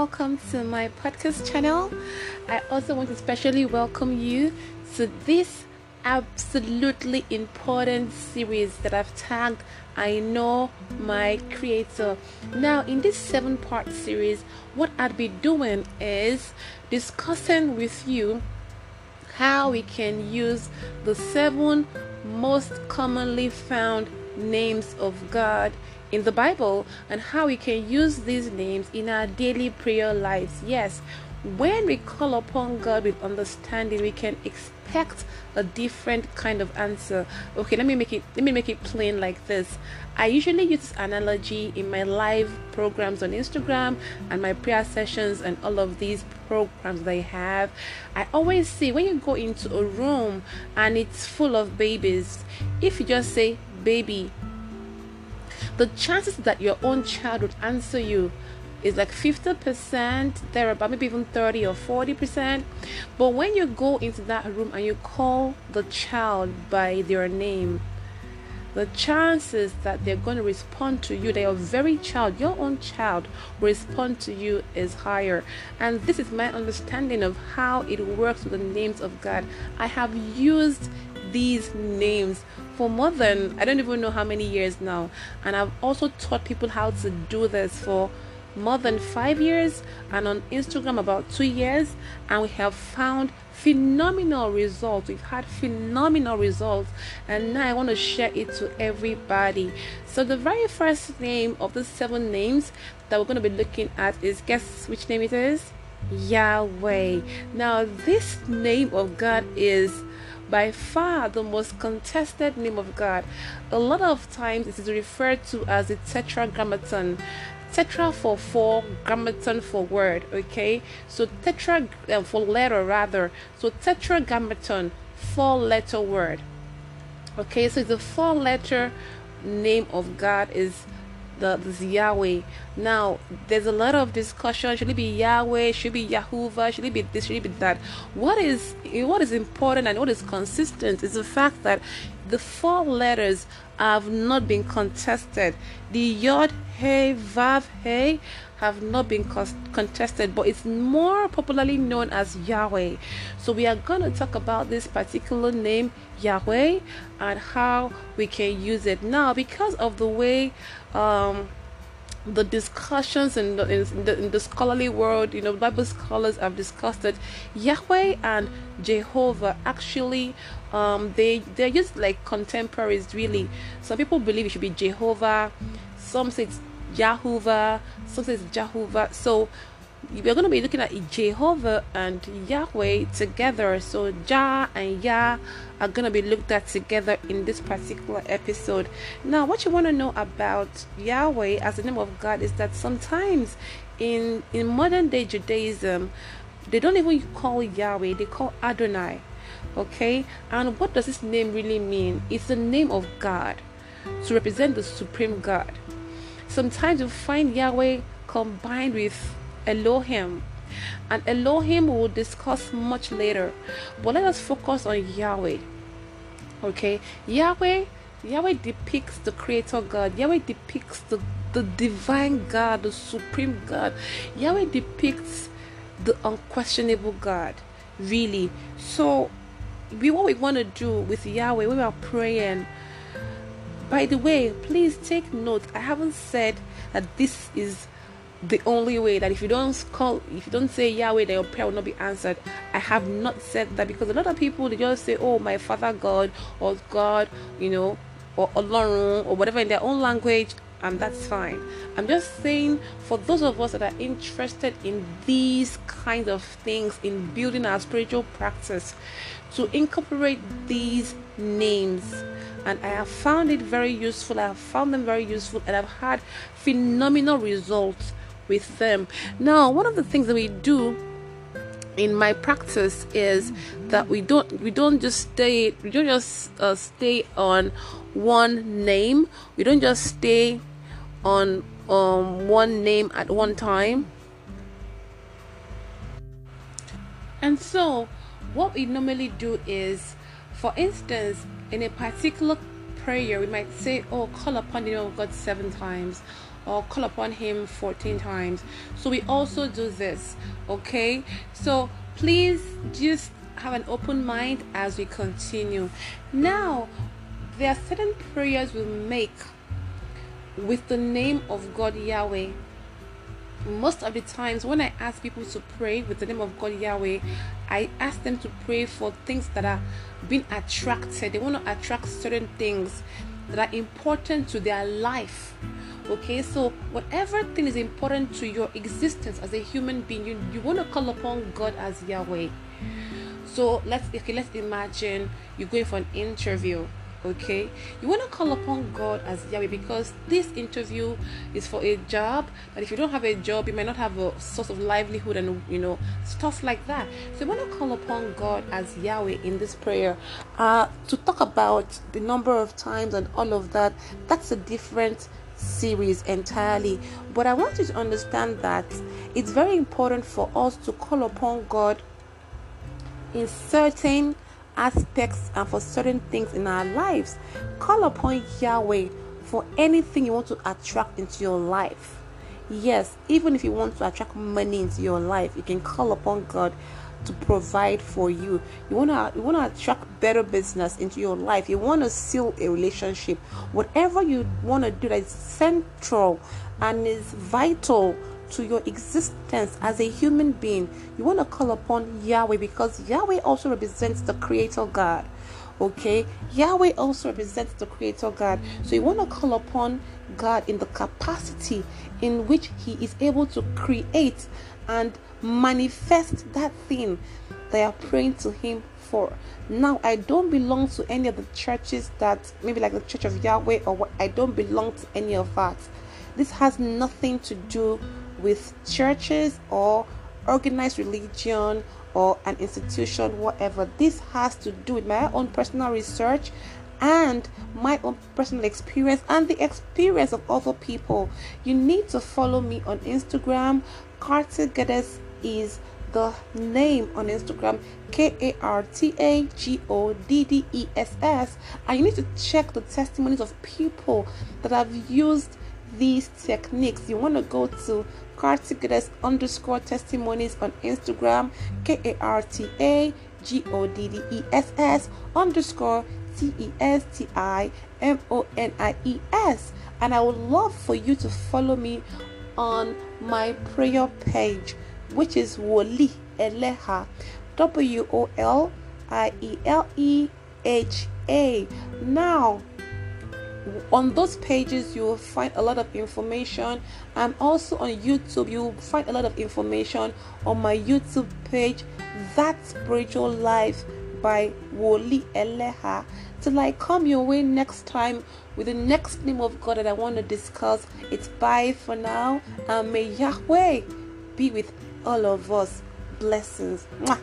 welcome to my podcast channel. I also want to specially welcome you to this absolutely important series that I've tagged I Know My Creator. Now, in this seven part series, what I'd be doing is discussing with you how we can use the seven most commonly found names of God in the Bible and how we can use these names in our daily prayer lives. Yes, when we call upon God with understanding, we can expect a different kind of answer. Okay, let me make it let me make it plain like this. I usually use analogy in my live programs on Instagram and my prayer sessions and all of these programs that I have. I always say when you go into a room and it's full of babies, if you just say baby, the chances that your own child would answer you is like 50% there about maybe even 30 or 40% but when you go into that room and you call the child by their name the chances that they're going to respond to you, their very child, your own child, respond to you is higher. And this is my understanding of how it works with the names of God. I have used these names for more than I don't even know how many years now. And I've also taught people how to do this for more than five years and on Instagram about two years. And we have found phenomenal results. We've had phenomenal results, and now I want to share it to everybody. So, the very first name of the seven names that we're going to be looking at is guess which name it is? Yahweh. Now, this name of God is by far the most contested name of God. A lot of times it is referred to as the tetragrammaton. Tetra for four, grammaton for word, okay? So tetra uh, for letter rather. So tetragrammaton, four letter word. Okay, so the four letter name of God is the this Yahweh. Now, there's a lot of discussion. Should it be Yahweh? Should it be Yahuwah? Should it be this? Should it be that? What is what is important and what is consistent is the fact that the four letters have not been contested. The Yod, Hey Vav, He have not been contested, but it's more popularly known as Yahweh. So we are going to talk about this particular name, Yahweh, and how we can use it now because of the way. Um, the discussions in the, in the, in the scholarly world, you know, Bible scholars have discussed that Yahweh and Jehovah actually, um, they they're just like contemporaries, really. Some people believe it should be Jehovah, some say it's Yahuwah, some say it's Jehovah. So we're going to be looking at Jehovah and Yahweh together. So Jah and Yah are going to be looked at together in this particular episode. Now, what you want to know about Yahweh as the name of God is that sometimes in in modern day Judaism, they don't even call Yahweh; they call Adonai. Okay, and what does this name really mean? It's the name of God to represent the supreme God. Sometimes you find Yahweh combined with Elohim. And Elohim we'll discuss much later. But let us focus on Yahweh. Okay? Yahweh Yahweh depicts the creator God. Yahweh depicts the, the divine God, the supreme God. Yahweh depicts the unquestionable God. Really. So we what we want to do with Yahweh we are praying. By the way, please take note. I haven't said that this is the only way that if you don't call if you don't say Yahweh then your prayer will not be answered. I have not said that because a lot of people they just say, Oh my father God or God, you know, or Olorun or whatever in their own language and that's fine. I'm just saying for those of us that are interested in these kinds of things in building our spiritual practice to incorporate these names and I have found it very useful. I have found them very useful and I've had phenomenal results with them. Now, one of the things that we do in my practice is that we don't we don't just stay we don't just uh, stay on one name. We don't just stay on um, one name at one time. And so, what we normally do is, for instance, in a particular prayer, we might say, Oh, call upon the name of God seven times, or call upon him 14 times. So we also do this, okay? So please just have an open mind as we continue. Now, there are certain prayers we make with the name of God Yahweh. Most of the times, when I ask people to pray with the name of God Yahweh, I ask them to pray for things that are being attracted. They want to attract certain things that are important to their life. Okay, so whatever thing is important to your existence as a human being, you, you want to call upon God as Yahweh. So let's okay, let's imagine you're going for an interview okay? You want to call upon god as yahweh because this interview is for a job but if you don't have a job you might not have a source of livelihood and you know stuff like that. So you want to call upon god as yahweh in this prayer uh to talk about the number of times and all of that that's a different series entirely. But i want you to understand that it's very important for us to call upon god in certain aspects and for certain things in our lives. Call upon Yahweh for anything you want to attract into your life. Yes, even if you want to attract money into your life, you can call upon God to provide for you. You want to you want to attract better business into your life. You want to seal a relationship. Whatever you want to do that is central and is vital to your existence as a human being, you want to call upon Yahweh because Yahweh also represents the Creator God. Okay, Yahweh also represents the Creator God. So you want to call upon God in the capacity in which He is able to create and manifest that thing they are praying to Him for. Now, I don't belong to any of the churches that maybe like the Church of Yahweh or what. I don't belong to any of that. This has nothing to do with churches or organized religion or an institution, whatever. This has to do with my own personal research and my own personal experience and the experience of other people. You need to follow me on Instagram. Karta Goddess is the name on Instagram K A R T A G O D D E S S. And you need to check the testimonies of people that have used these techniques. You want to go to Karta underscore testimonies on Instagram, K A R T A G O D D E S S underscore T E S T I M O N I E S. And I would love for you to follow me on my prayer page, which is Woli Eleha, W O L I E L E H A. Now, on those pages you will find a lot of information. And also on youtube you will find a lot of information on my youtube page that spiritual life by woli eleha. Till i come your way next time with the next name of god that i want to discuss it's bye for now and may yahweh be with all of us. Blessings. Mwah.